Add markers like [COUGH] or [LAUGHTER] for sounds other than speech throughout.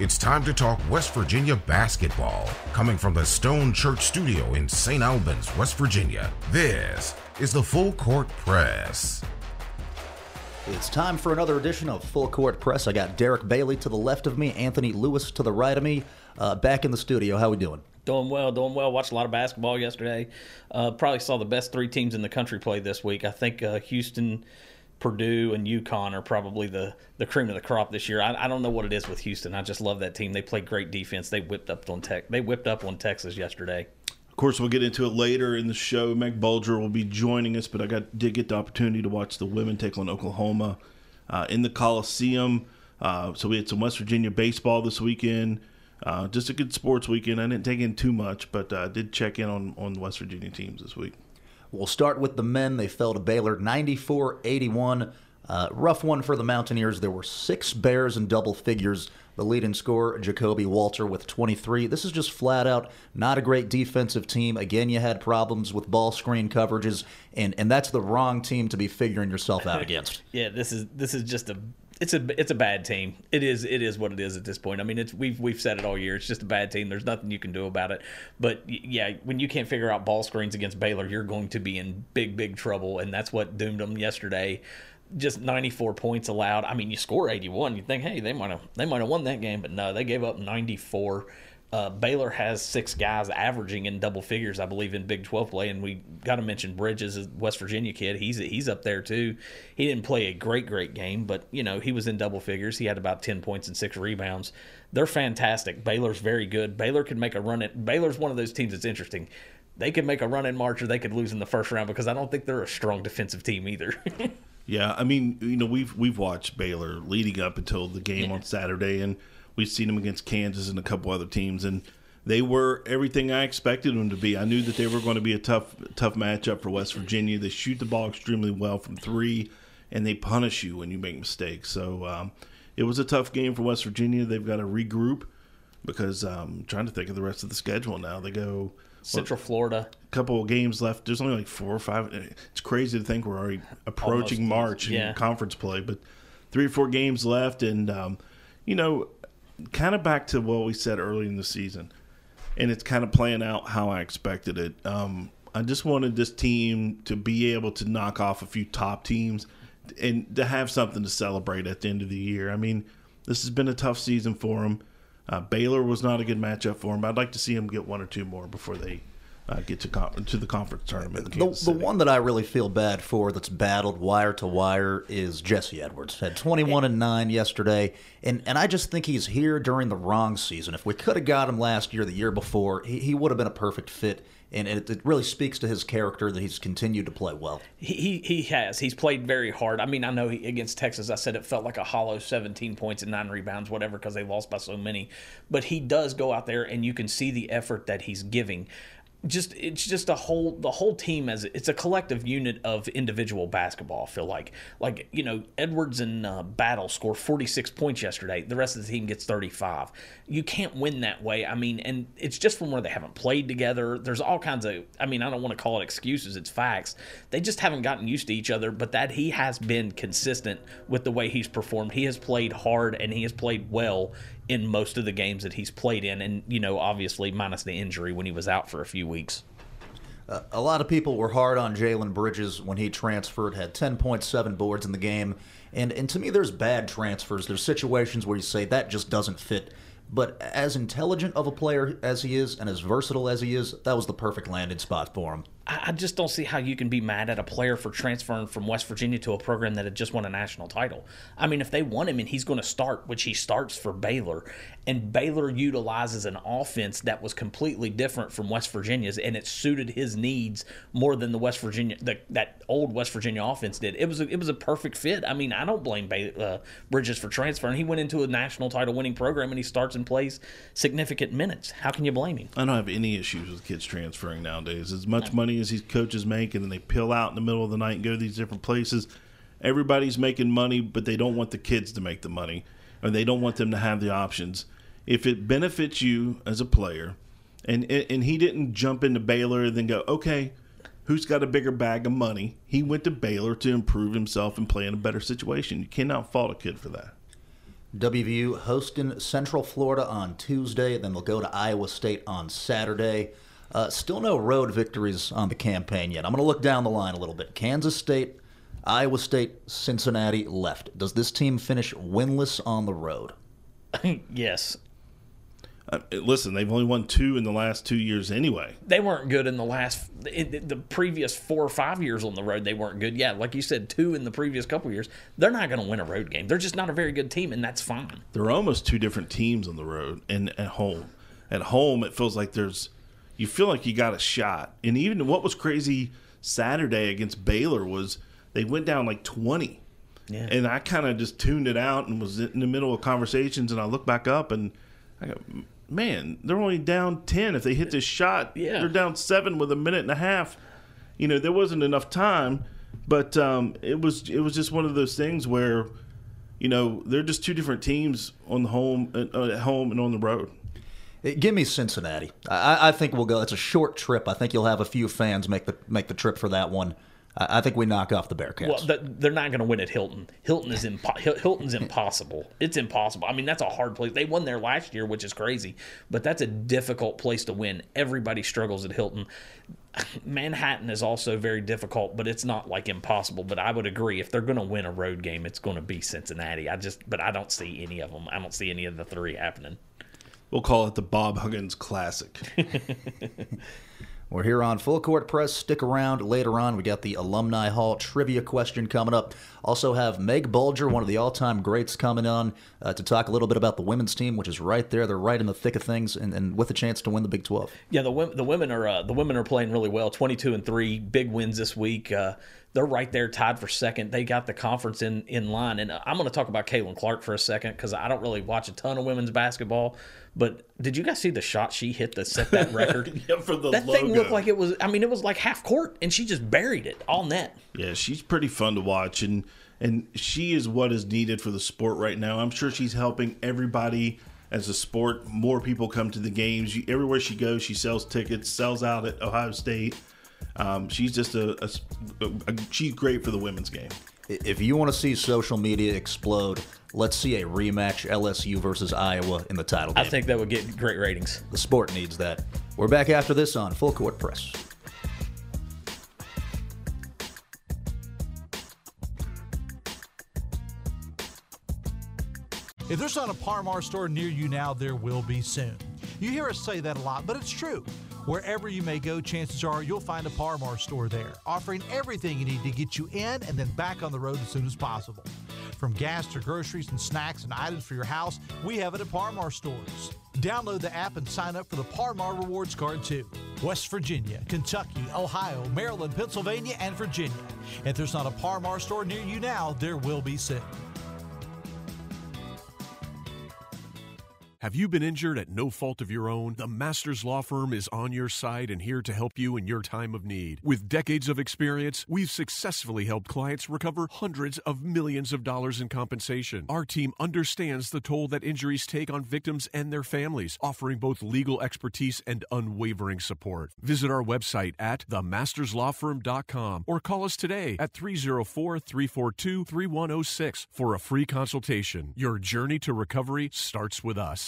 It's time to talk West Virginia basketball. Coming from the Stone Church Studio in St. Albans, West Virginia, this is the Full Court Press. It's time for another edition of Full Court Press. I got Derek Bailey to the left of me, Anthony Lewis to the right of me. Uh, back in the studio. How we doing? Doing well, doing well. Watched a lot of basketball yesterday. Uh, probably saw the best three teams in the country play this week. I think uh, Houston Purdue and UConn are probably the, the cream of the crop this year. I, I, don't know what it is with Houston. I just love that team. They play great defense. They whipped up on Tech. They whipped up on Texas yesterday. Of course, we'll get into it later in the show. Meg Bulger will be joining us, but I got did get the opportunity to watch the women take on Oklahoma uh, in the Coliseum. Uh, so we had some West Virginia baseball this weekend. Uh, just a good sports weekend. I didn't take in too much, but I uh, did check in on on the West Virginia teams this week. We'll start with the men. They fell to Baylor 94 81. Uh, rough one for the Mountaineers. There were six Bears in double figures. The leading scorer, Ja'Kobe Walter, with 23. This is just flat out not a great defensive team. Again, you had problems with ball screen coverages, and, and that's the wrong team to be figuring yourself out [LAUGHS] against. yeah, this is this is just a it's a it's a bad team. It is it is what it is at this point. I mean, it's we've we've said it all year. It's just a bad team. There's nothing you can do about it. But yeah, when you can't figure out ball screens against Baylor, you're going to be in big big trouble, and that's what doomed them yesterday. Just 94 points allowed. I mean, you score 81, you think, hey, they might have they might have won that game, but no, they gave up 94 uh, Baylor has six guys averaging in double figures, I believe, in Big 12 play, and we got to mention Bridges, a West Virginia kid. He's he's up there too. He didn't play a great great game, but you know he was in double figures. He had about ten points and six rebounds. They're fantastic. Baylor's very good. Baylor could make a run at. Baylor's one of those teams that's interesting. They could make a run in March, or they could lose in the first round because I don't think they're a strong defensive team either. [LAUGHS] yeah, I mean, you know, we've we've watched Baylor leading up until the game yeah. on Saturday, and We've seen them against Kansas and a couple other teams, and they were everything I expected them to be. I knew that they were going to be a tough, tough matchup for West Virginia. They shoot the ball extremely well from three, and they punish you when you make mistakes. So um, it was a tough game for West Virginia. They've got to regroup because I'm um, trying to think of the rest of the schedule now. They go Central Florida. A couple of games left. There's only like four or five. It's crazy to think we're already approaching Almost, March yeah. in conference play, but three or four games left, and um, you know kind of back to what we said early in the season, and it's kind of playing out how I expected it. Um, I just wanted this team to be able to knock off a few top teams and to have something to celebrate at the end of the year. I mean, this has been a tough season for them. Uh, Baylor was not a good matchup for them. I'd like to see them get one or two more before they uh, get to con- to the conference tournament. The, the, one that I really feel bad for that's battled wire to wire is Jesse Edwards. Had 21 and 9 yesterday, and, and I just think he's here during the wrong season. If we could have got him last year, the year before, he, he would have been a perfect fit and it, it, really speaks to his character that he's continued to play well. He he has. He's played very hard. I mean, I know he, against Texas, I said it felt like a hollow 17 points and nine rebounds, whatever, because they lost by so many. But he does go out there, and you can see the effort that he's giving just it's just a whole the whole team as it's a collective unit of individual basketball. I feel like like you know Edwards and uh, Battle score 46 points yesterday. The rest of the team gets 35. You can't win that way. I mean, and it's just from where they haven't played together. There's all kinds of. I mean, I don't want to call it excuses. It's facts. They just haven't gotten used to each other. But that he has been consistent with the way he's performed. He has played hard and he has played well in most of the games that he's played in, and you know, obviously minus the injury when he was out for a few weeks. Uh, a lot of people were hard on Jalen Bridges when he transferred, had 10.7 boards in the game. And, and to me, there's bad transfers. There's situations where you say that just doesn't fit but as intelligent of a player as he is and as versatile as he is, that was the perfect landing spot for him. I just don't see how you can be mad at a player for transferring from West Virginia to a program that had just won a national title. I mean, if they want him and he's going to start, which he starts for Baylor, and Baylor utilizes an offense that was completely different from West Virginia's, and it suited his needs more than the West Virginia the, that old West Virginia offense did. It was a, it was a perfect fit. I mean, I don't blame uh, Bridges for transferring. He went into a national title winning program and he starts and plays significant minutes. How can you blame him? I don't have any issues with kids transferring nowadays. As much money as these coaches make, and then they pill out in the middle of the night and go to these different places. Everybody's making money, but they don't want the kids to make the money, or they don't want them to have the options if it benefits you as a player, and and he didn't jump into Baylor and then go, okay, who's got a bigger bag of money? He went to Baylor to improve himself and play in a better situation. You cannot fault a kid for that. WVU hosting Central Florida on Tuesday, then they'll go to Iowa State on Saturday. Uh, still no road victories on the campaign yet. I'm going to look down the line a little bit. Kansas State, Iowa State, Cincinnati left. Does this team finish winless on the road? [LAUGHS] yes. Uh, listen, they've only won two in the last two years anyway. They weren't good in the last, in the previous four or five years on the road. They weren't good. Yeah, like you said, two in the previous couple years. They're not going to win a road game. They're just not a very good team, and that's fine. They're almost two different teams on the road and at home. At home, it feels like there's, you feel like you got a shot. And even what was crazy Saturday against Baylor was they went down like 20. Yeah. And I kind of just tuned it out and was in the middle of conversations, and I look back up and I go, man, they're only down 10. If they hit this shot, yeah. they're down seven with a minute and a half. You know, there wasn't enough time, but um, it was it was just one of those things where, you know, they're just two different teams on the home uh, at home and on the road. Give me Cincinnati. I, I think we'll go. It's a short trip. I think you'll have a few fans make the make the trip for that one. I think we knock off the Bearcats. Well, they're not going to win at Hilton. Hilton is impo- Hilton's impossible. It's impossible. I mean, that's a hard place. They won there last year, which is crazy, but that's a difficult place to win. Everybody struggles at Hilton. Manhattan is also very difficult, but it's not like impossible. But I would agree if they're going to win a road game, it's going to be Cincinnati. I just, but I don't see any of them. I don't see any of the three happening. We'll call it the Bob Huggins Classic. [LAUGHS] We're here on Full Court Press. Stick around. Later on, we got the Alumni Hall trivia question coming up. Also have Meg Bulger, one of the all-time greats, coming on uh, to talk a little bit about the women's team, which is right there. They're right in the thick of things, and, and with a chance to win the Big 12. Yeah, the the women are uh, the women are playing really well. Twenty-two and three, big wins this week. Uh, they're right there tied for second. They got the conference in in line, and I'm going to talk about Caitlin Clark for a second because I don't really watch a ton of women's basketball. But did you guys see the shot she hit to set that record? [LAUGHS] yeah, for the that logo. thing looked like it was. I mean, it was like half court, and she just buried it all net. Yeah, she's pretty fun to watch, and and she is what is needed for the sport right now. I'm sure she's helping everybody as a sport. More people come to the games. Everywhere she goes, she sells tickets, sells out at Ohio State. Um, she's just a, a, a, she's great for the women's game. If you want to see social media explode, let's see a rematch LSU versus Iowa in the title game. I think that would get great ratings. The sport needs that. We're back after this on Full Court Press. If there's not a Par Mar store near you now, there will be soon. You hear us say that a lot, but it's true. Wherever you may go, chances are you'll find a Par Mar store there, offering everything you need to get you in and then back on the road as soon as possible. From gas to groceries and snacks and items for your house, we have it at Parmar stores. Download the app and sign up for the Parmar Rewards Card too. West Virginia, Kentucky, Ohio, Maryland, Pennsylvania, and Virginia. If there's not a Parmar store near you now, there will be soon. Have you been injured at no fault of your own? The Masters Law Firm is on your side and here to help you in your time of need. With decades of experience, we've successfully helped clients recover hundreds of millions of dollars in compensation. Our team understands the toll that injuries take on victims and their families, offering both legal expertise and unwavering support. Visit our website at themasterslawfirm.com or call us today at 304 342 3106 for a free consultation. Your journey to recovery starts with us.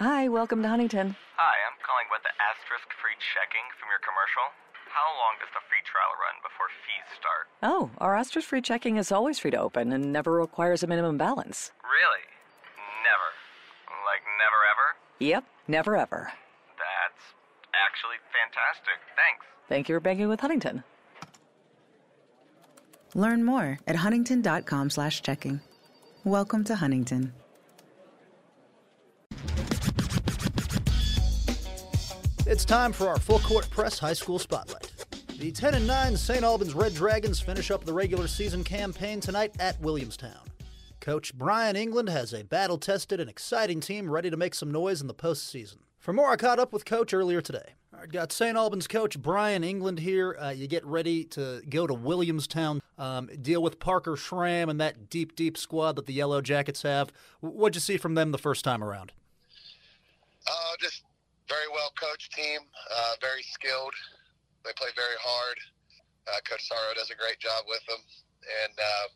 Hi, welcome to Huntington. Hi, I'm calling about the asterisk free checking from your commercial. How long does the free trial run before fees start? Oh, our asterisk free checking is always free to open and never requires a minimum balance. Really? Never? Like never ever? Yep, never ever. That's actually fantastic. Thanks. Thank you for banking with Huntington. Learn more at huntington.com/checking. Welcome to Huntington. It's time for our full court press high school spotlight. The 10 and 9 St. Albans Red Dragons finish up the regular season campaign tonight at Williamstown. Coach Brian England has a battle tested and exciting team ready to make some noise in the postseason. For more, I caught up with Coach earlier today. I got St. Albans coach Brian England here. Uh, you get ready to go to Williamstown, um, deal with Parker Schramm and that deep, deep squad that the Yellow Jackets have. What'd you see from them the first time around? Uh, just very well coached team, uh, very skilled. They play very hard. Uh, Coach Sorrow does a great job with them, and uh,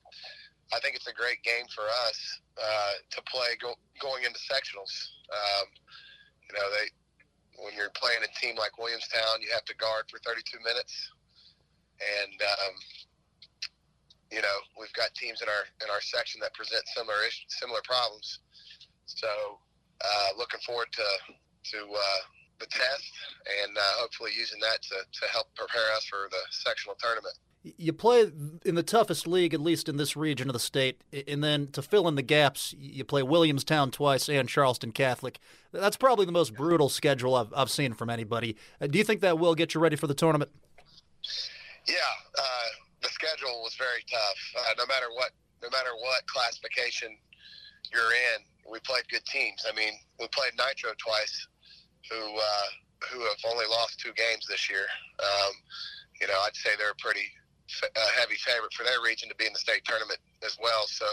I think it's a great game for us uh, to play go, going into sectionals. Um, you know, they when you're playing a team like Williamstown, you have to guard for 32 minutes, and um, you know we've got teams in our in our section that present similar similar problems. So, uh, looking forward to to uh, the test and uh, hopefully using that to, to help prepare us for the sectional tournament. You play in the toughest league, at least in this region of the state, and then to fill in the gaps, you play Williamstown twice and Charleston Catholic. That's probably the most brutal schedule I've, I've seen from anybody. Uh, do you think that will get you ready for the tournament? Yeah, uh, the schedule was very tough. Uh, no matter what, no matter what classification you're in, we played good teams. I mean, we played Nitro twice, who uh, who have only lost two games this year. Um, you know, I'd say they're a pretty heavy favorite for their region to be in the state tournament as well. So,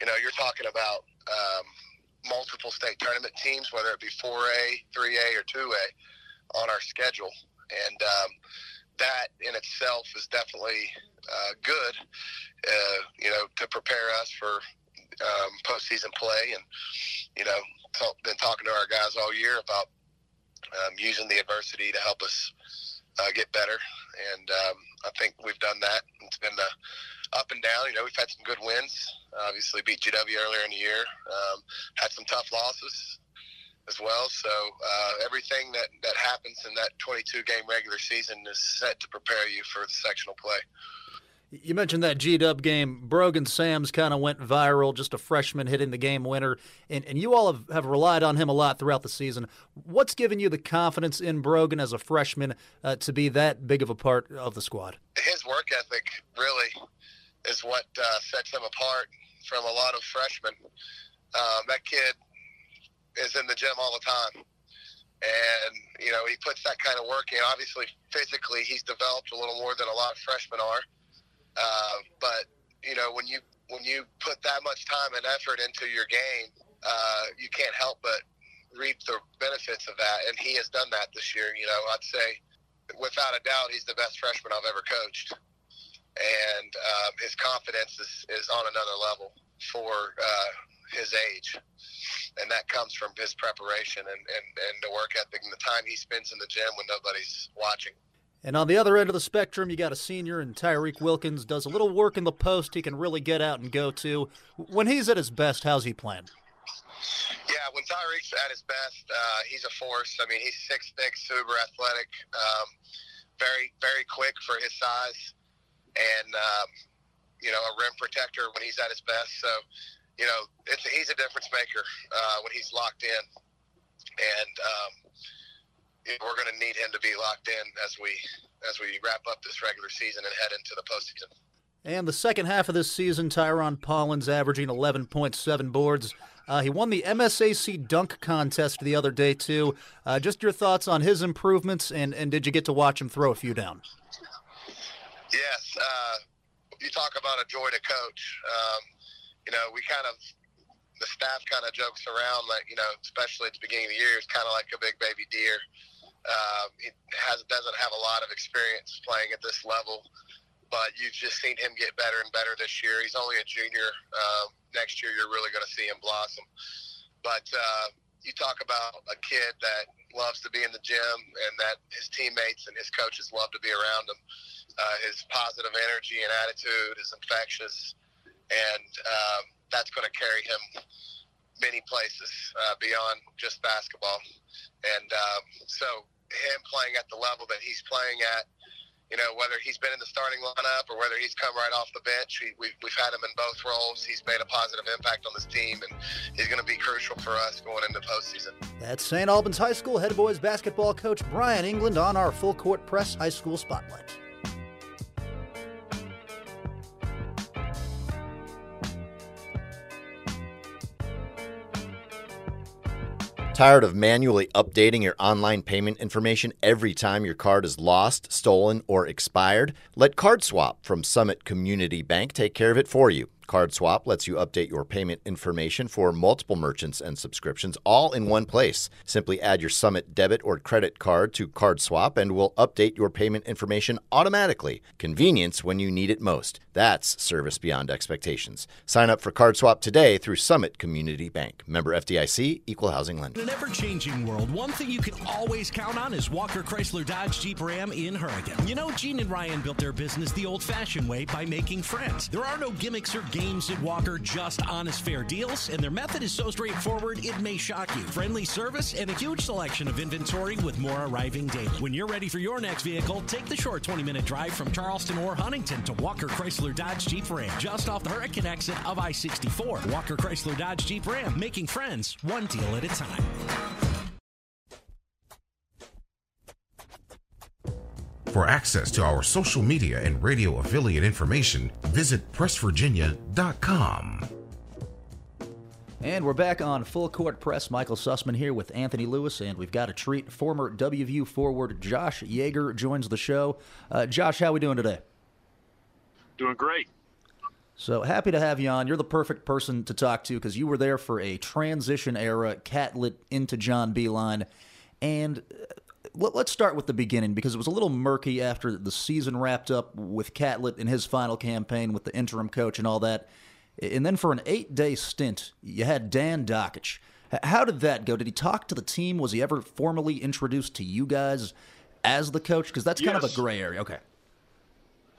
you know, you're talking about um, multiple state tournament teams, whether it be 4A, 3A, or 2A, on our schedule, and um, that in itself is definitely uh, good. Uh, you know, to prepare us for um, postseason play, and you know, been talking to our guys all year about um, using the adversity to help us uh, get better. And um, I think we've done that. It's been the up and down. You know, we've had some good wins. Obviously, beat GW earlier in the year. Um, had some tough losses as well. So uh, everything that that happens in that 22 game regular season is set to prepare you for the sectional play. You mentioned that G Dub game. Brogan Sams kind of went viral, just a freshman hitting the game winner. And, and you all have, have relied on him a lot throughout the season. What's given you the confidence in Brogan as a freshman uh, to be that big of a part of the squad? His work ethic really is what uh, sets him apart from a lot of freshmen. Um, that kid is in the gym all the time. And, you know, he puts that kind of work in. Obviously, physically, he's developed a little more than a lot of freshmen are uh, but you know, when you when you put that much time and effort into your game, uh, you can't help but reap the benefits of that. And he has done that this year. You know, I'd say without a doubt, he's the best freshman I've ever coached, and um, his confidence is, is on another level for uh, his age. And that comes from his preparation and, and, and the work ethic and the time he spends in the gym when nobody's watching. And on the other end of the spectrum, you got a senior and Tyreek Wilkins, does a little work in the post he can really get out and go to. When he's at his best, how's he playing? Yeah, when Tyreek's at his best, uh, he's a force. I mean, he's six six, super athletic, um, very very quick for his size, and um, you know a rim protector when he's at his best. So, you know, he's a difference maker uh, when he's locked in, and um, we're going to need him to be locked in as we as we wrap up this regular season and head into the postseason. And the second half of this season, Tyron Pollins averaging 11.7 boards. Uh, he won the MSAC dunk contest the other day too. Uh, just your thoughts on his improvements, and, and did you get to watch him throw a few down? Yes, uh, you talk about a joy to coach. Um, you know, we kind of the staff kind of jokes around like you know, especially at the beginning of the year, it's kind of like a big baby deer. Um, he has doesn't have a lot of experience playing at this level, but you've just seen him get better and better this year. He's only a junior. Um, next year, you're really going to see him blossom. But uh, you talk about a kid that loves to be in the gym and that his teammates and his coaches love to be around him. Uh, his positive energy and attitude is infectious, and um, that's going to carry him many places uh, beyond just basketball. And um, so him playing at the level that he's playing at, you know, whether he's been in the starting lineup or whether he's come right off the bench, we, we've, we've had him in both roles. He's made a positive impact on this team, and he's going to be crucial for us going into postseason. That's St. Albans High School head boys basketball coach Brian England on our full court press high school spotlight. Tired of manually updating your online payment information every time your card is lost, stolen, or expired? Let CardSwap from Summit Community Bank take care of it for you. CardSwap lets you update your payment information for multiple merchants and subscriptions all in one place. Simply add your Summit debit or credit card to CardSwap and we'll update your payment information automatically. Convenience when you need it most. That's service beyond expectations. Sign up for CardSwap today through Summit Community Bank. Member FDIC, Equal Housing Lender. In an ever-changing world, one thing you can always count on is Walker Chrysler Dodge Jeep Ram in Hurricane. You know, Gene and Ryan built their business the old-fashioned way by making friends. There are no gimmicks or games at Walker, just honest, fair deals, and their method is so straightforward it may shock you. Friendly service and a huge selection of inventory with more arriving daily. When you're ready for your next vehicle, take the short 20-minute drive from Charleston or Huntington to Walker Chrysler Dodge Jeep Ram, just off the Hurricane exit of I-64. Walker Chrysler Dodge Jeep Ram, making friends one deal at a time. For access to our social media and radio affiliate information, visit pressvirginia.com. And we're back on Full Court Press. Michael Sussman here with Anthony Lewis, and we've got a treat. Former WVU forward Josh Yeager joins the show. Uh, Josh, how are we doing today? Doing great. So happy to have you on. You're the perfect person to talk to because you were there for a transition era, Catlett into John Beilein. And uh, let's start with the beginning because it was a little murky after the season wrapped up with Catlett in his final campaign with the interim coach and all that. And then for an eight day stint, you had Dan Dakich. How did that go? Did he talk to the team? Was he ever formally introduced to you guys as the coach? Because that's kind yes. of a gray area. Okay.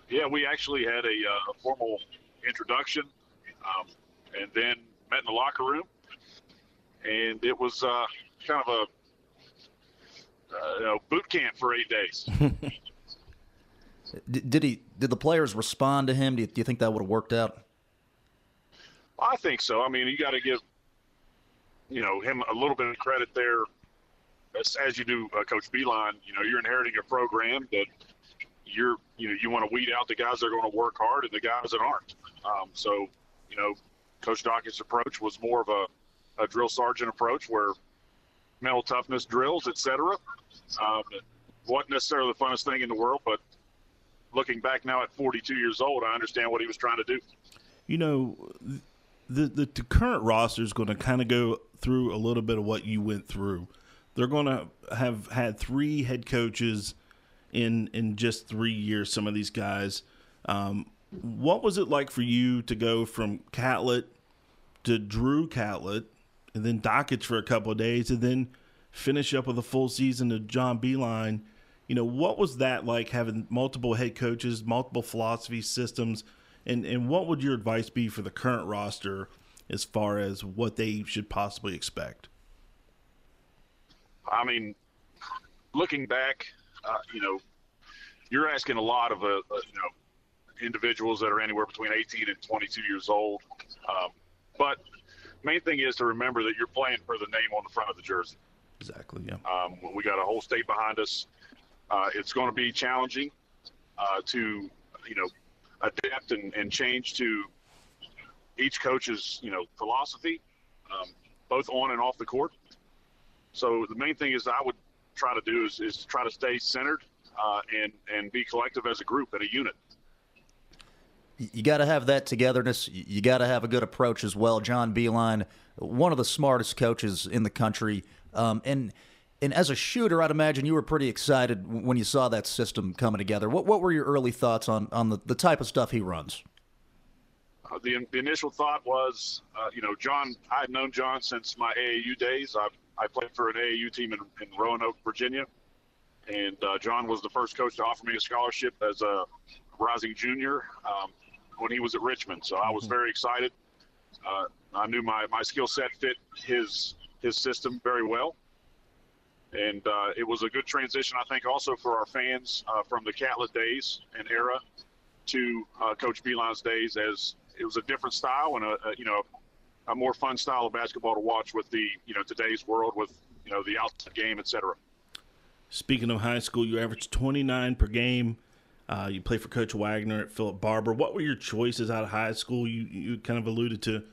Yeah, we actually had a, uh, a formal introduction um, and then met in the locker room. And it was uh, kind of a uh, you know, boot camp for eight days. [LAUGHS] did he? Did the players respond to him? Do you, do you think that would have worked out? I think so. I mean, you got to give you know him a little bit of credit there, as, as you do uh, Coach Beilein. You know, you're inheriting a program that you're you know you want to weed out the guys that are going to work hard and the guys that aren't. Um, so, you know, Coach Dakich's approach was more of a, a drill sergeant approach where mental toughness drills, etc. Um, wasn't necessarily the funnest thing in the world, but looking back now at 42 years old, I understand what he was trying to do. You know, the the, the current roster is going to kind of go through a little bit of what you went through. They're going to have had three head coaches in in just three years. Some of these guys. Um, what was it like for you to go from Catlett to Drew Catlett, and then Dakich for a couple of days, and then finish up with a full season of John Beilein? You know, what was that like having multiple head coaches, multiple philosophy systems, and and what would your advice be for the current roster as far as what they should possibly expect? I mean, looking back, uh, you know, you're asking a lot of a, a you know individuals that are anywhere between 18 and 22 years old. Um, but main thing is to remember that you're playing for the name on the front of the jersey. Exactly. Yeah. Um, we got a whole state behind us. Uh, it's going to be challenging uh, to, you know, adapt and, and, change to each coach's, you know, philosophy, um, both on and off the court. So the main thing is I would try to do is, is try to stay centered uh, and and be collective as a group and a unit you got to have that togetherness. You got to have a good approach as well. John Beilein, one of the smartest coaches in the country, um, and and as a shooter, I'd imagine you were pretty excited when you saw that system coming together. What what were your early thoughts on on the, the type of stuff he runs? Uh, the, the initial thought was, uh, you know, John. I had known John since my AAU days. I I played for an AAU team in, in Roanoke, Virginia, and uh, John was the first coach to offer me a scholarship as a rising junior. Um, when he was at Richmond. So I was mm-hmm. very excited. Uh, I knew my, my skill set fit his his system very well, and uh, it was a good transition. I think also for our fans uh, from the Catlett days and era to uh, Coach Beilein's days, as it was a different style and a, a, you know a more fun style of basketball to watch with the you know today's world with you know the outside game, etc. Speaking of high school, you averaged 29 per game. Uh, you played for Coach Wagner at Philip Barbour. What were your choices out of high school? You you kind of alluded to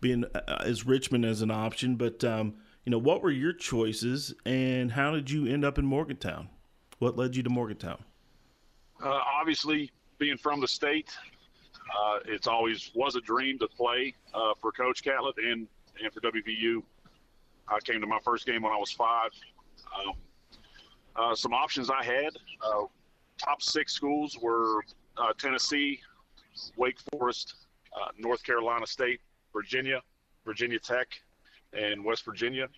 being uh, as Richmond as an option, but um, you know what were your choices, and how did you end up in Morgantown? What led you to Morgantown? Uh, obviously, being from the state, Uh, it's always was a dream to play uh, for Coach Catlett and and for WVU. I came to my first game when I was five. Um, uh, some options I had. Uh, top six schools were uh, Tennessee, Wake Forest, uh, North Carolina State, Virginia, Virginia Tech, and West Virginia.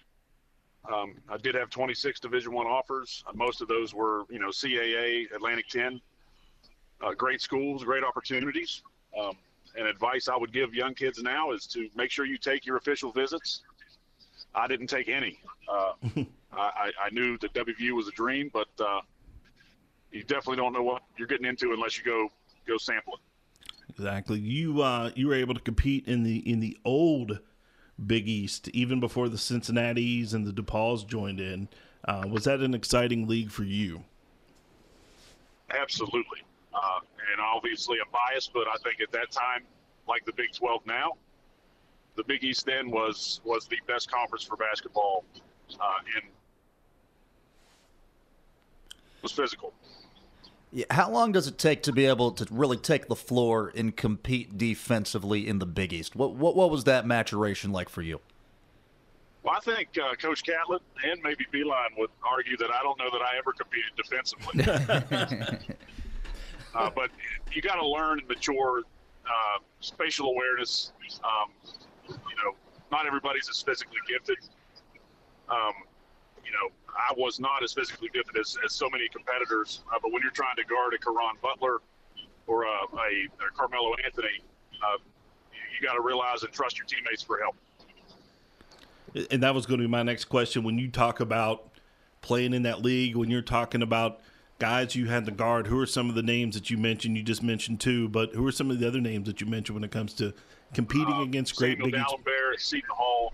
Um, I did have 26 Division One offers. Most of those were, you know, CAA, Atlantic 10. Uh, great schools, great opportunities. Um, and advice I would give young kids now is to make sure you take your official visits. I didn't take any. Uh, [LAUGHS] I, I, knew that WVU was a dream, but uh, you definitely don't know what you're getting into unless you go go sample it. Exactly. You uh, you were able to compete in the in the old Big East even before the Cincinnati's and the DePauls joined in. Uh, was that an exciting league for you? Absolutely. Uh, and obviously I'm biased, but I think at that time, like the Big 12 now, the Big East then was was the best conference for basketball uh, in was physical. Yeah, how long does it take to be able to really take the floor and compete defensively in the Big East? What what, what was that maturation like for you? Well, I think uh, Coach Catlett and maybe Beilein would argue that I don't know that I ever competed defensively. [LAUGHS] [LAUGHS] uh, but you got to learn and mature uh, spatial awareness. Um, you know, not everybody's as physically gifted. Um, you know, I was not as physically gifted as, as so many competitors. Uh, but when you're trying to guard a Caron Butler or a, a, a Carmelo Anthony, uh, you, you got to realize and trust your teammates for help. And that was going to be my next question. When you talk about playing in that league, when you're talking about guys you had to guard, who are some of the names that you mentioned? You just mentioned two, but who are some of the other names that you mentioned when it comes to competing uh, against great big? Dalembert, Seton Hall,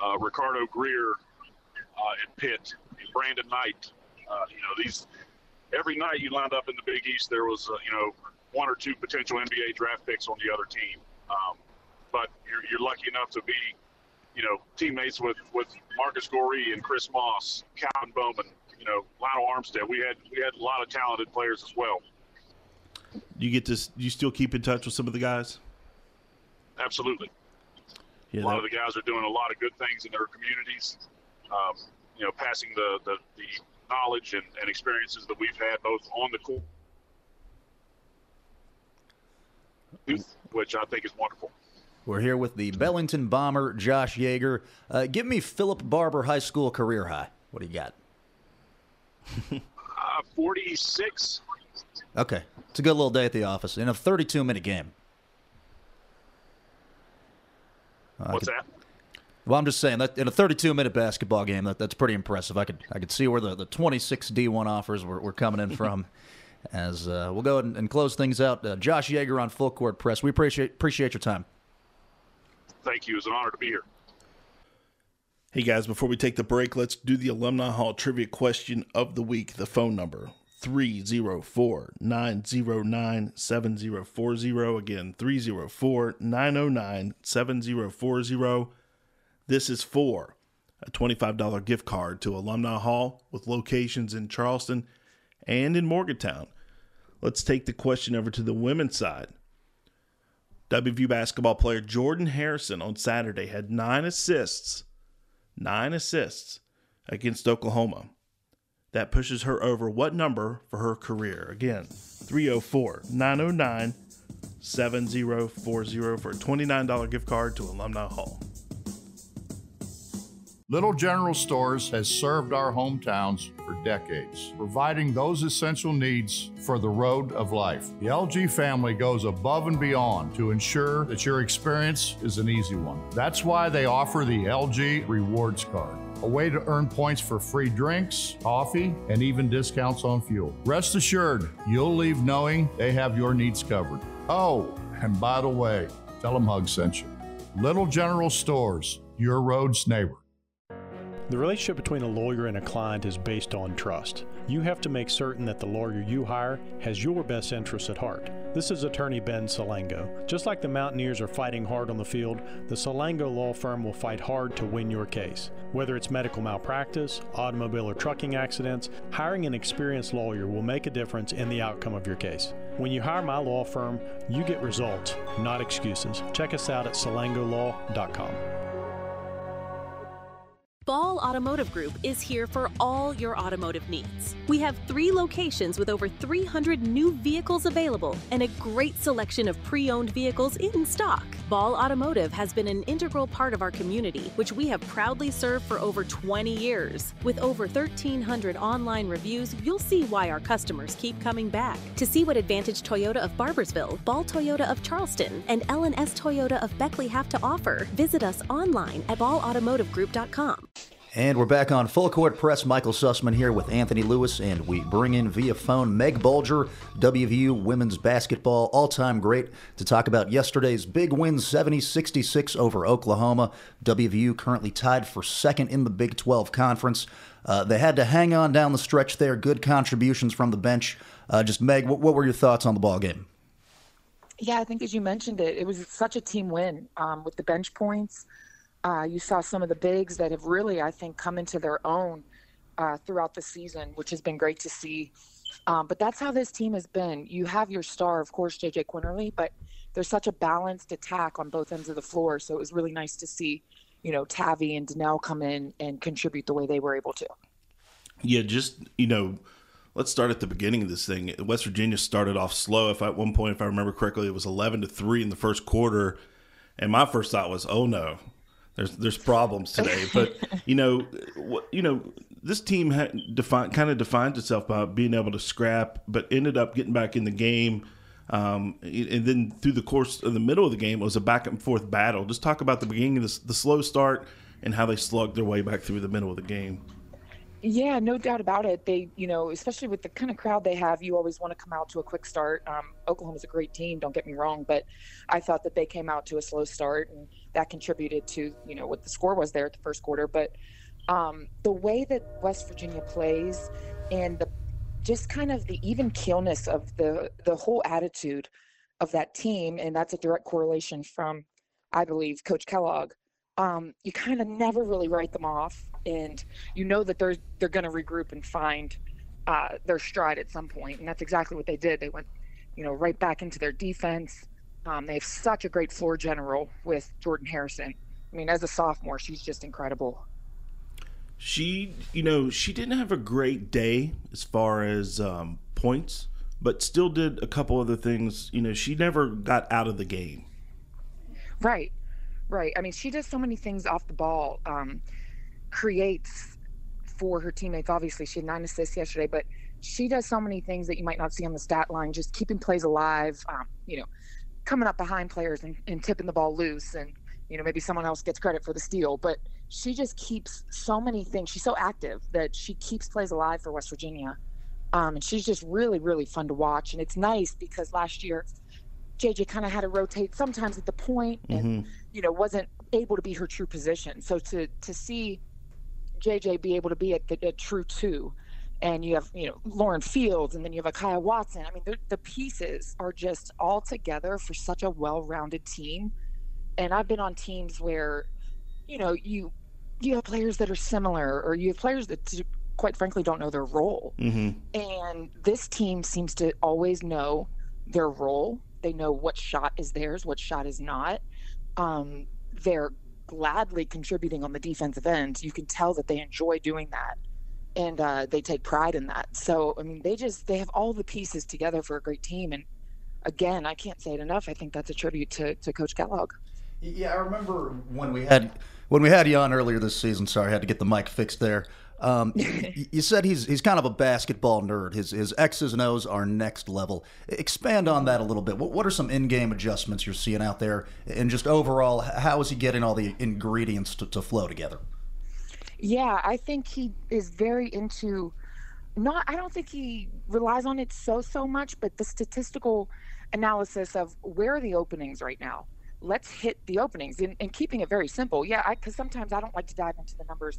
uh, Ricardo Greer, uh, at Pitt, Brandin Knight. Uh, you know, these every night you lined up in the Big East, there was uh, you know one or two potential NBA draft picks on the other team. Um, but you're, you're lucky enough to be, you know, teammates with with Marcus Goree and Chris Moss, Calvin Bowman, you know, Lionel Armstead. We had we had a lot of talented players as well. You get to you still keep in touch with some of the guys. Absolutely. Yeah, a lot that... of the guys are doing a lot of good things in their communities um, you know, passing the, the, the knowledge and, and experiences that we've had both on the court, which I think is wonderful. We're here with the Belington bomber, Josh Yeager. Uh, give me Philip Barbour high school career high. What do you got? Uh, 46. Okay. It's a good little day at the office in a 32 minute game. Uh, What's could, that? Well, I'm just saying that in a 32 minute basketball game, that, that's pretty impressive. I could I could see where the, the 26 D1 offers were, were coming in [LAUGHS] from. As uh, we'll go and, and close things out, uh, Josh Yeager on Full Court Press. We appreciate appreciate your time. Thank you. It's an honor to be here. Hey guys, before we take the break, let's do the Alumni Hall trivia question of the week. The phone number 304 909 7040. Again, 304 909 7040. This is for a $25 gift card to Alumni Hall with locations in Charleston and in Morgantown. Let's take the question over to the women's side. WVU basketball player Jordan Harrison on Saturday had nine assists, nine assists against Oklahoma. That pushes her over what number for her career? Again, 304 909 7040 for a $29 gift card to Alumni Hall. Little General Stores has served our hometowns for decades, providing those essential needs for the road of life. The LG family goes above and beyond to ensure that your experience is an easy one. That's why they offer the LG Rewards Card a way to earn points for free drinks, coffee, and even discounts on fuel. Rest assured, you'll leave knowing they have your needs covered. Oh, and by the way, tell them Hug sent you. Little General Stores, your road's neighbor. The relationship between a lawyer and a client is based on trust. You have to make certain that the lawyer you hire has your best interests at heart. This is attorney Ben Salango. Just like the Mountaineers are fighting hard on the field, the Salango Law Firm will fight hard to win your case. Whether it's medical malpractice, automobile or trucking accidents, hiring an experienced lawyer will make a difference in the outcome of your case. When you hire my law firm, you get results, not excuses. Check us out at salangolaw.com. Ball Automotive Group is here for all your automotive needs. We have three locations with over 300 new vehicles available and a great selection of pre owned vehicles in stock. Ball Automotive has been an integral part of our community, which we have proudly served for over 20 years. With over 1,300 online reviews, you'll see why our customers keep coming back. To see what Advantage Toyota of Barboursville, Ball Toyota of Charleston, and L&S Toyota of Beckley have to offer, visit us online at ballautomotivegroup.com. And we're back on Full Court Press. Michael Sussman here with Anthony Lewis, and we bring in via phone Meg Bulger, WVU women's basketball all time great, to talk about yesterday's big win 70 66 over Oklahoma. WVU currently tied for second in the Big 12 Conference. Uh, they had to hang on down the stretch there. Good contributions from the bench. Uh, just, Meg, what, what, were your thoughts on the ball game? Yeah, I think as you mentioned it, it was such a team win um, with the bench points. Uh, you saw some of the bigs that have really, I think, come into their own uh, throughout the season, which has been great to see. Um, but that's how this team has been. You have your star, of course, JJ Quinerly, but there's such a balanced attack on both ends of the floor. So it was really nice to see, you know, Tavi and Donnell come in and contribute the way they were able to. Yeah, just you know, let's start at the beginning of this thing. West Virginia started off slow. If at one point, if I remember correctly, it was 11 to three in the first quarter, and my first thought was, "Oh no, there's there's problems today, but [LAUGHS] you know, what you know, this team had defined kind of defined itself by being able to scrap, but ended up getting back in the game. Um, and then through the course of the middle of the game, it was a back and forth battle. Just talk about the beginning of this, the slow start and how they slugged their way back through the middle of the game. Yeah, no doubt about it. They, you know, especially with the kind of crowd they have, you always want to come out to a quick start. Um, Oklahoma's a great team, don't get me wrong, but I thought that they came out to a slow start, and that contributed to, you know, what the score was there at the first quarter. But um, the way that West Virginia plays and the just kind of the even keelness of the the whole attitude of that team, and that's a direct correlation from, I believe, Coach Kellogg. Um, you kind of never really write them off and you know that they're they're going to regroup and find uh, their stride at some point, and that's exactly what they did. They went, you know, right back into their defense. Um, they have such a great floor general with Jordan Harrison. I mean, as a sophomore, she's just incredible. She, you know, she didn't have a great day as far as um, points, but still did a couple other things. You know, she never got out of the game. Right, right. I mean, she does so many things off the ball. Um, creates for her teammates. Obviously, she had nine assists yesterday, but she does so many things that you might not see on the stat line, just keeping plays alive, um, you know, coming up behind players and, and tipping the ball loose. And, you know, maybe someone else gets credit for the steal, but she just keeps so many things. She's so active that she keeps plays alive for West Virginia. Um, and she's just really, really fun to watch. And it's nice because last year, JJ kind of had to rotate sometimes at the point and, mm-hmm. you know, wasn't able to be her true position. So to, to see JJ be able to be at the, a true two. And you have, you know, Lauren Fields, and then you have Akia Watson. I mean, the pieces are just all together for such a well-rounded team. And I've been on teams where, you know, you you have players that are similar, or you have players that, quite frankly, don't know their role. Mm-hmm. And this team seems to always know their role. They know what shot is theirs, what shot is not. Um, they're gladly contributing on the defensive end. You can tell that they enjoy doing that and uh, they take pride in that. So, I mean, they just they have all the pieces together for a great team. And again, I can't say it enough. I think that's a tribute to, to Coach Kellogg. Yeah, I remember when we had when we had you on earlier this season. Sorry, I had to get the mic fixed there. Um, [LAUGHS] you said he's he's kind of a basketball nerd. His his X's and O's are next level. Expand on that a little bit. What what are some in game adjustments you're seeing out there, and just overall, how is he getting all the ingredients to, to flow together? Yeah, I think he is very into. Not, I don't think he relies on it so so much, but the statistical analysis of where are the openings right now. Let's hit the openings and, and keeping it very simple. Yeah, because sometimes I don't like to dive into the numbers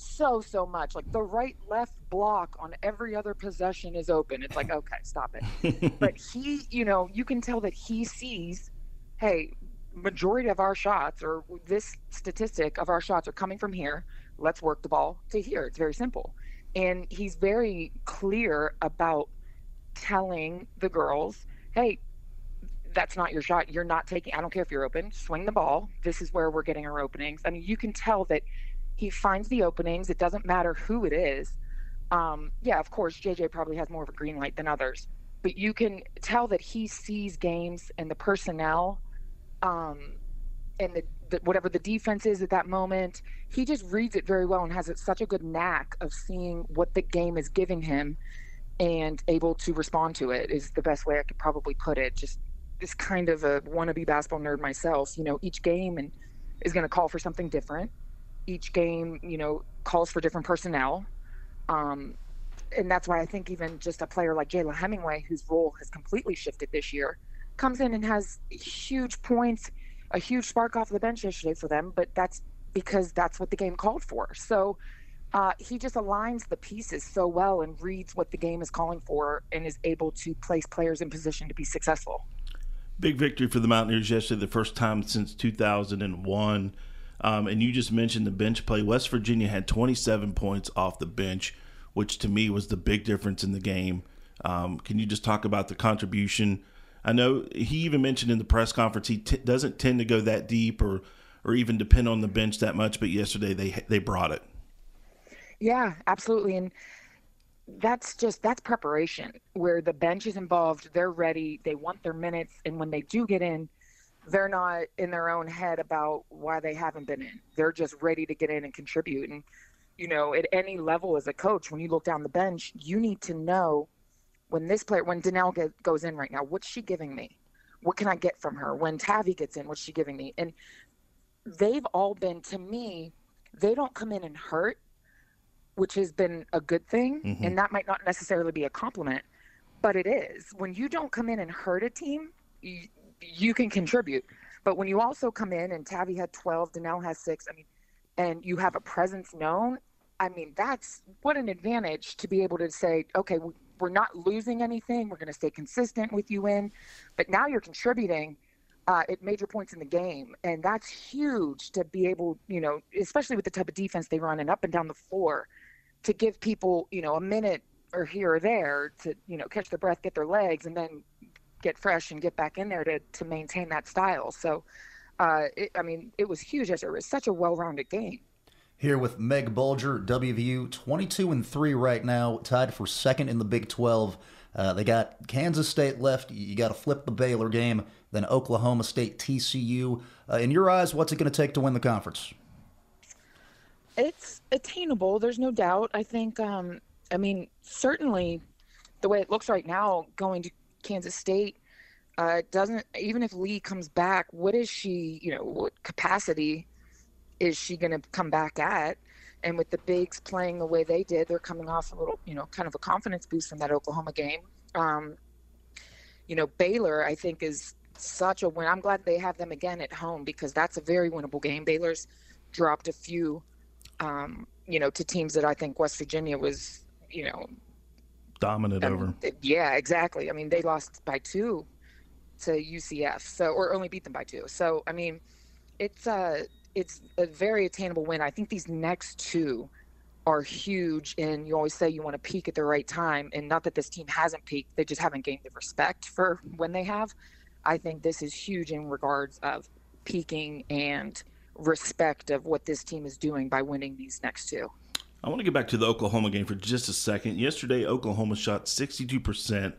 so so much. Like the right left block on every other possession is open. It's like okay, stop it. [LAUGHS] but he, you know, you can tell that he sees, hey, majority of our shots or this statistic of our shots are coming from here. Let's work the ball to here. It's very simple. And he's very clear about telling the girls, hey, that's not your shot. You're not taking, I don't care if you're open, swing the ball. This is where we're getting our openings. I mean, you can tell that he finds the openings. It doesn't matter who it is. Um, yeah, of course, JJ probably has more of a green light than others, but you can tell that he sees games and the personnel um, and the, the, whatever the defense is at that moment. He just reads it very well and has such a good knack of seeing what the game is giving him and able to respond to it is the best way I could probably put it. Just is kind of a wannabe basketball nerd myself. You know, each game and is going to call for something different each game, you know, calls for different personnel. Um, and that's why I think even just a player like Jayla Hemingway, whose role has completely shifted this year, comes in and has huge points, a huge spark off the bench yesterday for them. But that's because that's what the game called for. So uh, he just aligns the pieces so well and reads what the game is calling for and is able to place players in position to be successful. Big victory for the Mountaineers yesterday, the first time since 2001. Um, and you just mentioned the bench play. West Virginia had 27 points off the bench, which to me was the big difference in the game. Um, can you just talk about the contribution? I know he even mentioned in the press conference he t- doesn't tend to go that deep or or even depend on the bench that much, but yesterday they they brought it. Yeah, absolutely, and that's just that's preparation where the bench is involved. They're ready. They want their minutes, and when they do get in, they're not in their own head about why they haven't been in. They're just ready to get in and contribute. And, you know, at any level as a coach, when you look down the bench, you need to know when this player, when Danelle get, goes in right now, what's she giving me? What can I get from her? When Tavi gets in, what's she giving me? And they've all been, to me, they don't come in and hurt, which has been a good thing. Mm-hmm. And that might not necessarily be a compliment, but it is. When you don't come in and hurt a team, you, you can contribute. But when you also come in and Tavi had 12, Danelle has six, I mean, and you have a presence known, I mean, that's what an advantage to be able to say, okay, we're not losing anything. We're going to stay consistent with you in, but now you're contributing uh, at major points in the game, and that's huge to be able, you know, especially with the type of defense they run and up and down the floor, to give people, you know, a minute or here or there to, you know, catch their breath, get their legs, and then get fresh and get back in there to to maintain that style. So, uh, it, I mean, it was huge as it was such a well-rounded game. Here with Meg Bulger, WVU, 22 and three right now, tied for second in the Big 12. Uh, they got Kansas State left. You got to flip the Baylor game, then Oklahoma State, TCU. Uh, in your eyes, what's it going to take to win the conference? It's attainable. There's no doubt. I think. Um, I mean, certainly, the way it looks right now, going to Kansas State uh, doesn't even if Lee comes back, what is she? You know, what capacity is she going to come back at? And with the bigs playing the way they did, they're coming off a little, you know, kind of a confidence boost from that Oklahoma game. Um, you know, Baylor, I think, is such a win. I'm glad they have them again at home because that's a very winnable game. Baylor's dropped a few, um, you know, to teams that I think West Virginia was, you know, dominant I over. Yeah, exactly. I mean, they lost by two to UCF, so or only beat them by two. So I mean, it's a uh, it's a very attainable win. I think these next two are huge, and you always say you want to peak at the right time, and not that this team hasn't peaked; they just haven't gained the respect for when they have. I think this is huge in regards of peaking and respect of what this team is doing by winning these next two. I want to get back to the Oklahoma game for just a second. Yesterday, Oklahoma shot 62%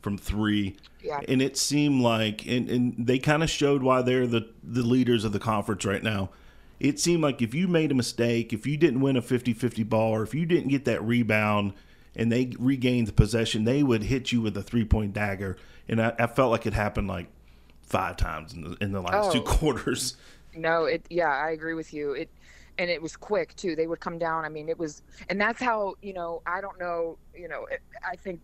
from three. Yeah. And it seemed like, and, and they kind of showed why they're the, the leaders of the conference right now. It seemed like if you made a mistake, if you didn't win a 50 50 ball, or if you didn't get that rebound and they regained the possession, they would hit you with a three point dagger. And I, I, felt like it happened like five times in the, in the last oh. two [LAUGHS] quarters. No, it, yeah, I agree with you. It, and it was quick too. They would come down. I mean, it was, and that's how you know. I don't know. You know, I think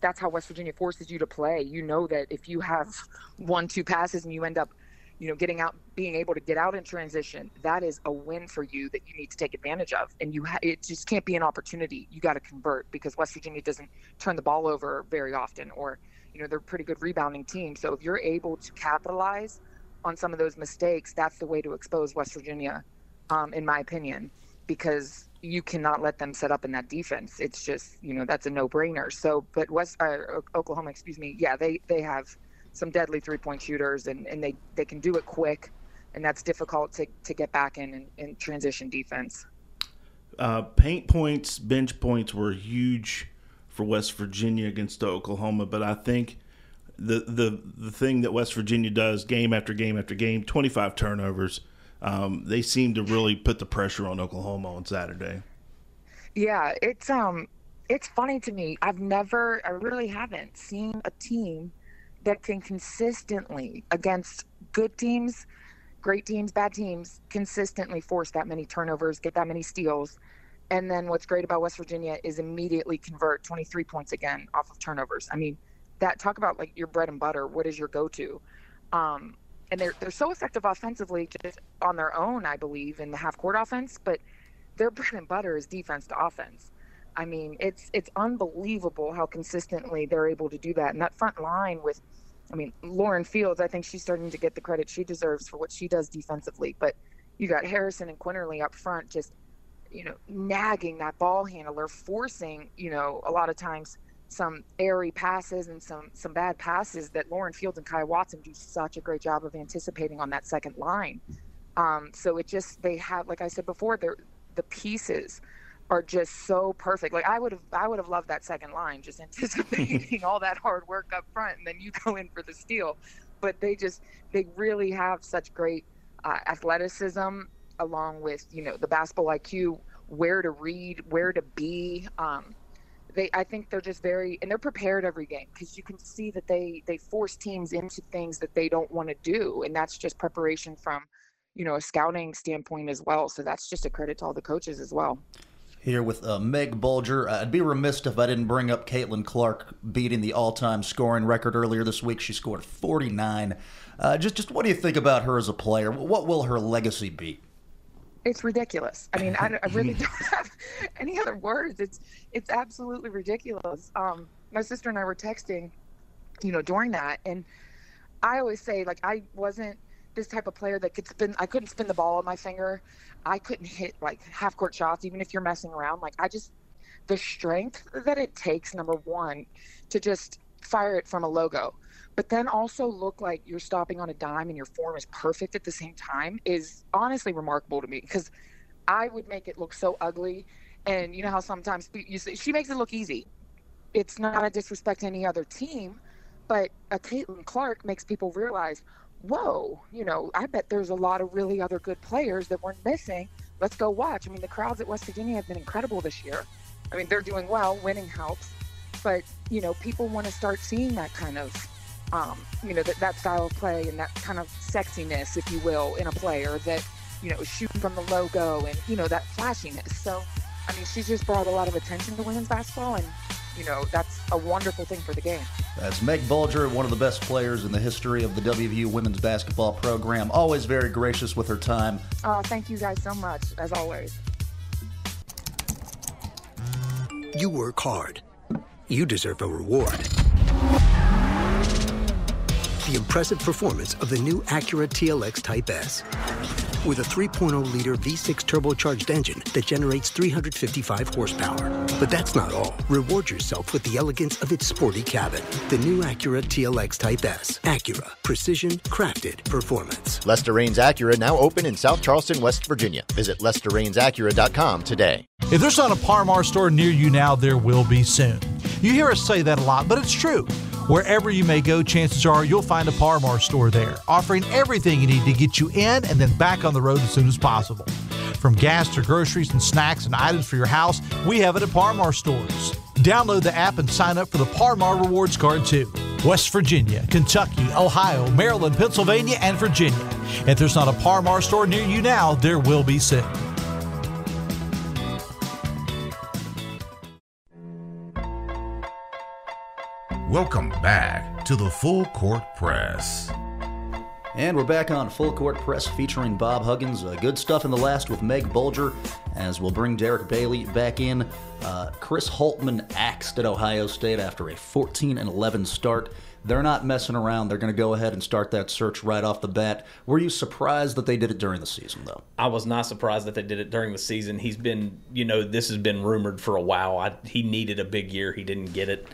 that's how West Virginia forces you to play. You know that if you have one, two passes and you end up you know, getting out, being able to get out in transition, that is a win for you that you need to take advantage of. And you, ha- it just can't be an opportunity. You got to convert because West Virginia doesn't turn the ball over very often, or you know, they're a pretty good rebounding team. So if you're able to capitalize on some of those mistakes, that's the way to expose West Virginia, um, in my opinion, because you cannot let them set up in that defense. It's just, you know, that's a no-brainer. So, but West uh, Oklahoma, excuse me, yeah, they they have some deadly three-point shooters, and and they they can do it quick, and that's difficult to to get back in in, in transition defense. Uh, paint points, bench points were huge for West Virginia against Oklahoma, but I think the the the thing that West Virginia does game after game after game, 25 turnovers um, they seem to really put the pressure on Oklahoma on Saturday. Yeah, it's um, it's funny to me. I've never, I really haven't seen a team that can consistently against good teams, great teams, bad teams, consistently force that many turnovers, get that many steals. And then what's great about West Virginia is immediately convert 23 points again off of turnovers. I mean, that talk about like your bread and butter. What is your go-to? Um, and they're they're so effective offensively just on their own, I believe, in the half court offense. But their bread and butter is defense to offense. I mean, it's it's unbelievable how consistently they're able to do that. And that front line with, I mean, Lauren Fields, I think she's starting to get the credit she deserves for what she does defensively. But you got Harrison and Quinerly up front, just you know, nagging that ball handler, forcing you know a lot of times some airy passes and some some bad passes that Lauren Fields and Kyah Watson do such a great job of anticipating on that second line. Um, so it just they have, like I said before, the pieces are just so perfect. Like I would have I would have loved that second line, just [LAUGHS] anticipating all that hard work up front, and then you go in for the steal. But they just they really have such great uh, athleticism, along with you know the basketball IQ, where to read, where to be. Um, they I think they're just very and they're prepared every game because you can see that they they force teams into things that they don't want to do and that's just preparation from you know a scouting standpoint as well so that's just a credit to all the coaches as well here with uh, Meg Bulger. Uh, I'd be remiss if I didn't bring up Caitlin Clark beating the all-time scoring record earlier this week. She scored 49. Uh, just, just what do you think about her as a player? What will her legacy be? It's ridiculous. I mean, I, I really [LAUGHS] don't have any other words. It's it's absolutely ridiculous. Um, my sister and I were texting, you know, during that, and I always say like I wasn't this type of player that could spin. I couldn't spin the ball on my finger. I couldn't hit like half court shots, even if you're messing around. Like I just the strength that it takes. Number one, to just fire it from a logo but then also look like you're stopping on a dime and your form is perfect at the same time is honestly remarkable to me because I would make it look so ugly. And you know how sometimes you say, she makes it look easy. It's not a disrespect to any other team, but a Caitlin Clark makes people realize, whoa, you know, I bet there's a lot of really other good players that we're missing. Let's go watch. I mean, the crowds at West Virginia have been incredible this year. I mean, they're doing well, winning helps, but you know, people want to start seeing that kind of um, you know, that, that style of play and that kind of sexiness, if you will, in a player that, you know, shoot from the logo and, you know, that flashiness. So, I mean, she's just brought a lot of attention to women's basketball and, you know, that's a wonderful thing for the game. That's Meg Bulger, one of the best players in the history of the WVU women's basketball program. Always very gracious with her time. Oh, thank you guys so much, as always. You work hard. You deserve a reward the impressive performance of the new Acura TLX Type S. With a 3.0-liter V6 turbocharged engine that generates 355 horsepower. But that's not all. Reward yourself with the elegance of its sporty cabin. The new Acura TLX Type S. Acura. Precision, crafted, performance. Lester Raines Acura now open in South Charleston, West Virginia. Visit LesterRainesAcura.com today. If there's not a Par Mar store near you now, there will be soon. You hear us say that a lot, but it's true. Wherever you may go, chances are you'll find a Par Mar store there, offering everything you need to get you in and then back on the road as soon as possible. From gas to groceries and snacks and items for your house, we have it at Par Mar stores. Download the app and sign up for the Par Mar Rewards Card too. West Virginia, Kentucky, Ohio, Maryland, Pennsylvania, and Virginia. If there's not a Par Mar store near you now, there will be soon. Welcome back to the Full Court Press. And we're back on Full Court Press featuring Bob Huggins. Uh, good stuff in the last with Meg Bulger, as we'll bring Derek Bailey back in. Uh, Chris Holtmann axed at Ohio State after a 14 and 11 start. They're not messing around. They're going to go ahead and start that search right off the bat. Were you surprised that they did it during the season, though? I was not surprised that they did it during the season. He's been, you know, this has been rumored for a while. I, he needed a big year. He didn't get it.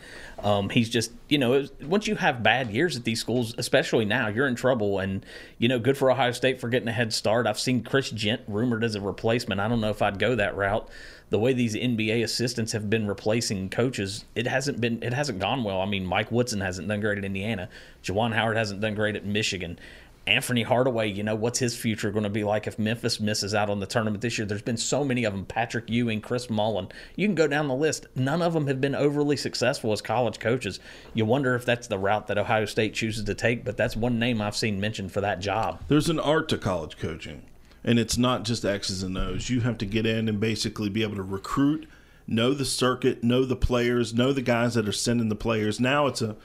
Um, he's just, you know, was, once you have bad years at these schools, especially now, you're in trouble. And, you know, good for Ohio State for getting a head start. I've seen Chris Gent rumored as a replacement. I don't know if I'd go that route the way these NBA assistants have been replacing coaches, it hasn't been it hasn't gone well. I mean, Mike Woodson hasn't done great at Indiana. Juwan Howard hasn't done great at Michigan. Anthony Hardaway, you know, what's his future going to be like if Memphis misses out on the tournament this year? There's been so many of them Patrick Ewing, Chris Mullin. You can go down the list. None of them have been overly successful as college coaches. You wonder if that's the route that Ohio State chooses to take, but that's one name I've seen mentioned for that job. There's an art to college coaching and it's not just X's and O's. You have to get in and basically be able to recruit, know the circuit, know the players, know the guys that are sending the players. Now it's a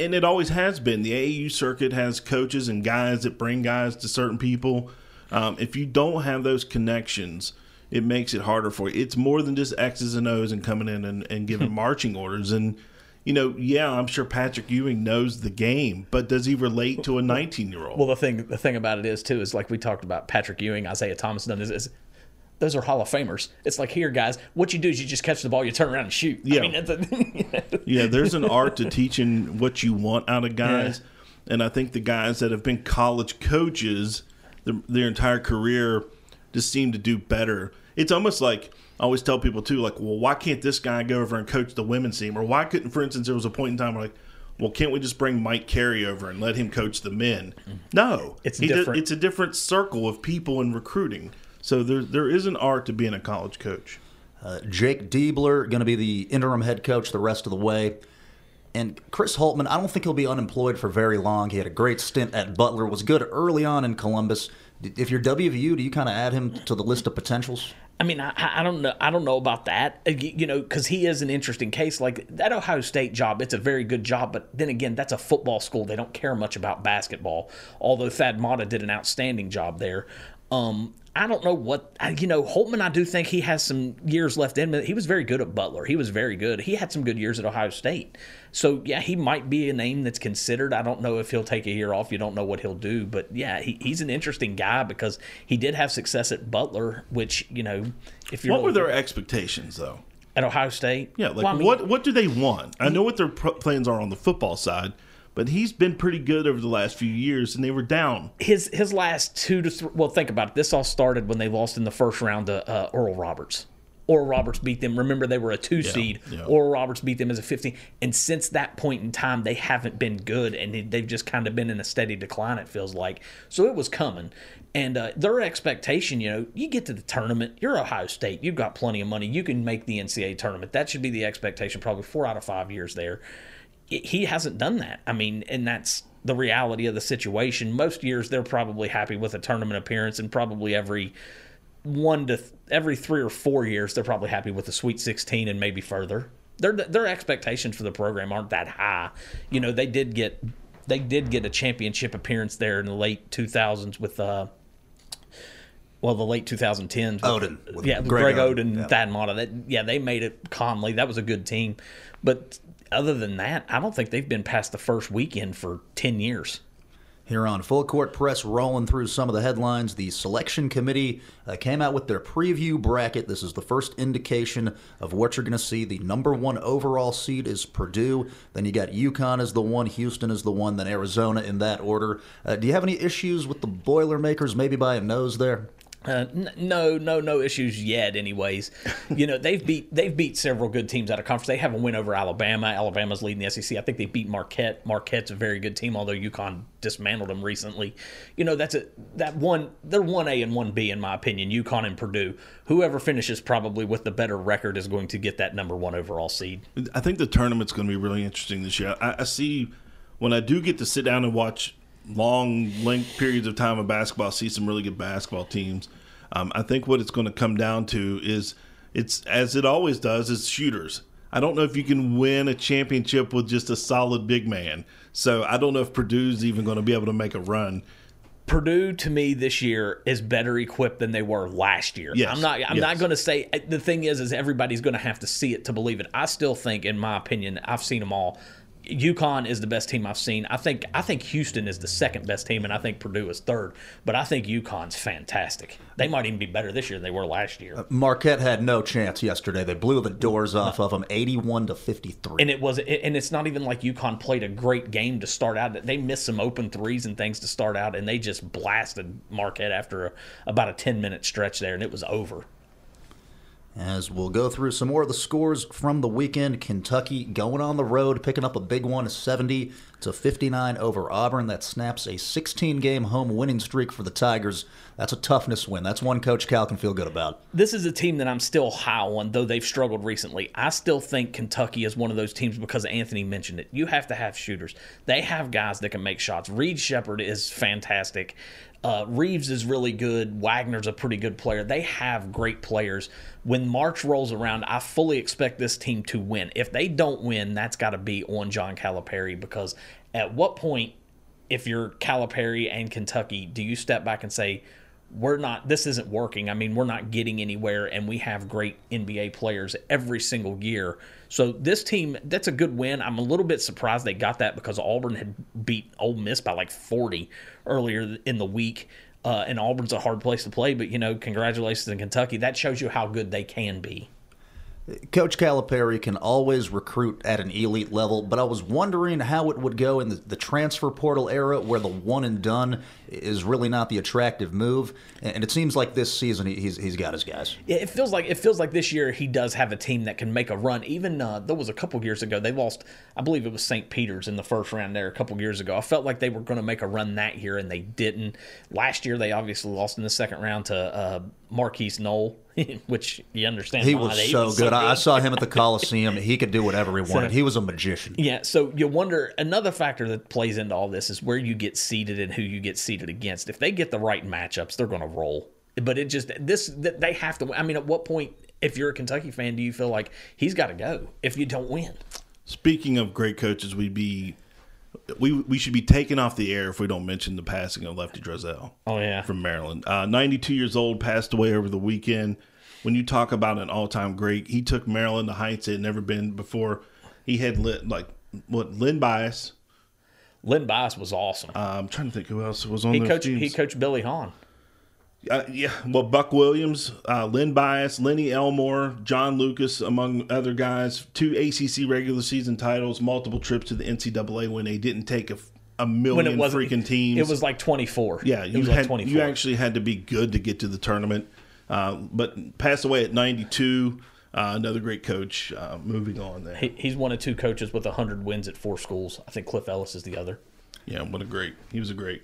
and it always has been. The AAU circuit has coaches and guys that bring guys to certain people. Um, if you don't have those connections, it makes it harder for you. It's more than just X's and O's and coming in and, and giving marching orders. And you know, yeah, I'm sure Patrick Ewing knows the game, but does he relate to a 19 year old? Well, the thing the thing about it is too is like we talked about Patrick Ewing, Isiah Thomas, done is, is those are Hall of Famers. It's like here, guys, what you do is you just catch the ball, you turn around and shoot. Yeah, I mean, a, [LAUGHS] yeah. There's an art to teaching what you want out of guys, yeah. and I think the guys that have been college coaches their, their entire career just seem to do better. It's almost like I always tell people too, like, well, why can't this guy go over and coach the women's team? Or why couldn't, for instance, there was a point in time where like, well, can't we just bring Mike Carey over and let him coach the men? Mm-hmm. No, it's different. it's a different circle of people in recruiting. So there there is an art to being a college coach. Uh, Jake Diebler going to be the interim head coach the rest of the way. And Chris Holtmann, I don't think he'll be unemployed for very long. He had a great stint at Butler, was good early on in Columbus. If you're WVU, do you kind of add him to the list of potentials? I mean, I, I don't know. I don't know about that. Uh, you know, because he is an interesting case. Like that Ohio State job, it's a very good job, but then again, that's a football school. They don't care much about basketball. Although Thad Matta did an outstanding job there. Um, I don't know what you know. Holtmann, I do think he has some years left in him. He was very good at Butler. He was very good. He had some good years at Ohio State. So yeah, he might be a name that's considered. I don't know if he'll take a year off. You don't know what he'll do, but yeah, he, he's an interesting guy because he did have success at Butler, which you know, if you're what were their expectations though at Ohio State? Yeah, like well, I mean, what what do they want? I know what their plans are on the football side but he's been pretty good over the last few years, and they were down. His his last two to three. Well, think about it. This all started when they lost in the first round to uh, Oral Roberts. Oral Roberts beat them. Remember, they were a two yeah, seed. Yeah. Oral Roberts beat them as a 15. And since that point in time, they haven't been good, and they've just kind of been in a steady decline, it feels like. So it was coming. And uh, their expectation, you know, you get to the tournament, you're Ohio State, you've got plenty of money, you can make the NCAA tournament. That should be the expectation, probably four out of five years there he hasn't done that. I mean, and that's the reality of the situation. Most years they're probably happy with a tournament appearance, and probably every one to th- every three or four years they're probably happy with the Sweet 16 and maybe further. Their their expectations for the program aren't that high. You know, they did get they did get a championship appearance there in the late 2000s with uh well, the late 2010s. Oden. yeah, Greg, Greg Oden, yeah. Thad Matta. That, yeah, they made it calmly. That was a good team. But other than that, I don't think they've been past the first weekend for 10 years. Here on Full Court Press, rolling through some of the headlines, the selection committee uh, came out with their preview bracket. This is the first indication of what you're going to see. The number one overall seed is Purdue. Then you got UConn as the one, Houston is the one, then Arizona in that order. Uh, do you have any issues with the Boilermakers maybe by a nose there? Uh, n- no, no, no issues yet. Anyways, [LAUGHS] you know they've beat they've beat several good teams out of conference. They have a win over Alabama. Alabama's leading the SEC. I think they beat Marquette. Marquette's a very good team, although UConn dismantled them recently. You know that's a that one. They're one A and one B in my opinion. UConn and Purdue. Whoever finishes probably with the better record is going to get that number one overall seed. I think the tournament's going to be really interesting this year. I, I see when I do get to sit down and watch long length periods of time of basketball, see some really good basketball teams. Um, I think what it's going to come down to is it's as it always does is shooters. I don't know if you can win a championship with just a solid big man. So I don't know if Purdue's even going to be able to make a run. Purdue to me this year is better equipped than they were last year. Yes, I'm not I'm yes. not going to say the thing is is everybody's going to have to see it to believe it. I still think in my opinion, I've seen them all. UConn is the best team I've seen. I think I think Houston is the second best team, and I think Purdue is third. But I think UConn's fantastic. They might even be better this year than they were last year. Uh, Marquette had no chance yesterday. They blew the doors off of them, eighty-one to fifty-three. And it was, and it's not even like UConn played a great game to start out. They missed some open threes and things to start out, and they just blasted Marquette after a, about a ten-minute stretch there, and it was over. As we'll go through some more of the scores from the weekend, Kentucky going on the road, picking up a big one, 70 to 59 over Auburn. That snaps a 16 game home winning streak for the Tigers. That's a toughness win. That's one Coach Cal can feel good about. This is a team that I'm still high on, though they've struggled recently. I still think Kentucky is one of those teams because Anthony mentioned it. You have to have shooters. They have guys that can make shots. Reed Sheppard is fantastic. Uh, Reeves is really good. Wagner's a pretty good player. They have great players. When March rolls around, I fully expect this team to win. If they don't win, that's got to be on John Calipari because at what point, if you're Calipari and Kentucky, do you step back and say, we're not this isn't working. I mean, we're not getting anywhere and we have great NBA players every single year. So this team, that's a good win. I'm a little bit surprised they got that because Auburn had beat Ole Miss by like 40 earlier in the week. Uh, and Auburn's a hard place to play, but you know, congratulations in Kentucky. That shows you how good they can be. Coach Calipari can always recruit at an elite level, but I was wondering how it would go in the, the, transfer portal era where the one and done is really not the attractive move. And it seems like this season he's, he's got his guys. Yeah, it feels like it feels like this year he does have a team that can make a run. Even uh, there was a couple years ago they lost, I believe it was St. Peter's in the first round there a couple years ago. I felt like they were going to make a run that year and they didn't. Last year they obviously lost in the second round to uh, Markquis Nowell. [LAUGHS] which you understand. He was, so, was good. so, good. I saw him at the Coliseum. he could do whatever he [LAUGHS] wanted. So, he was a magician. Yeah. So you wonder another factor that plays into all this is where you get seated and who you get seated against. If they get the right matchups, they're going to roll. But it just this they have to. I mean, at what point, if you're a Kentucky fan, do you feel like he's got to go if you don't win? Speaking of great coaches, we'd be we we should be taken off the air if we don't mention the passing of Lefty Driesell. Oh yeah, from Maryland, uh, 92 years old, passed away over the weekend. When you talk about an all-time great, he took Maryland to heights it had never been before. He had lit like what Len Bias. Len Bias was awesome. Uh, I'm trying to think who else was on. He coached. teams. He coached Billy Hahn. Uh, yeah, well, Buck Williams, uh, Len Bias, Lenny Elmore, John Lucas, among other guys. Two ACC regular season titles, multiple trips to the NCAA when they didn't take a, a million when it freaking teams. It was like 24. Yeah, it you was had like 24. you actually had to be good to get to the tournament. Uh, but passed away at 92. Uh, another great coach. Uh, moving on there. He, he's one of two coaches with 100 wins at four schools. I think Cliff Ellis is the other. Yeah, what a great. He was a great.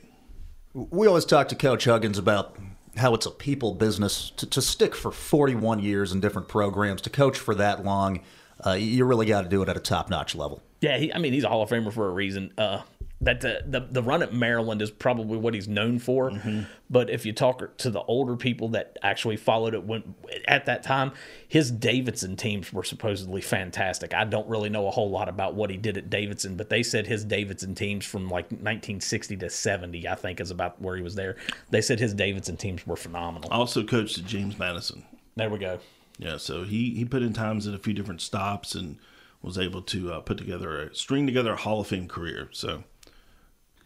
We always talk to Coach Huggins about how it's a people business to, to stick for 41 years in different programs, to coach for that long. Uh, you really got to do it at a top notch level. Yeah, he, I mean, he's a Hall of Famer for a reason. Uh, that the, the, the run at Maryland is probably what he's known for. Mm-hmm. But if you talk to the older people that actually followed it when at that time, his Davidson teams were supposedly fantastic. I don't really know a whole lot about what he did at Davidson, but they said his Davidson teams from like 1960 to 70, I think, is about where he was there. They said his Davidson teams were phenomenal. Also coached at James Madison. There we go. Yeah, so he he put in times at a few different stops and was able to uh, put together a string together a Hall of Fame career. So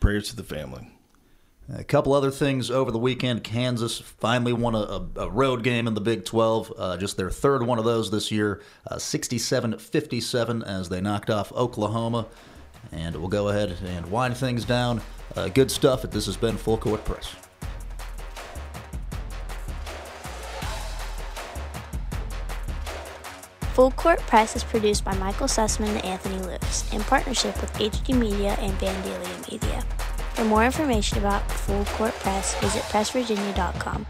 prayers to the family. A couple other things over the weekend. Kansas finally won a, a road game in the Big 12, uh, just their third one of those this year, uh, 67 57 as they knocked off Oklahoma. And we'll go ahead and wind things down. Uh, good stuff. This has been Full Court Press. Full Court Press is produced by Michael Sussman and Anthony Lewis in partnership with HD Media and Vandalia Media. For more information about Full Court Press, visit pressvirginia.com.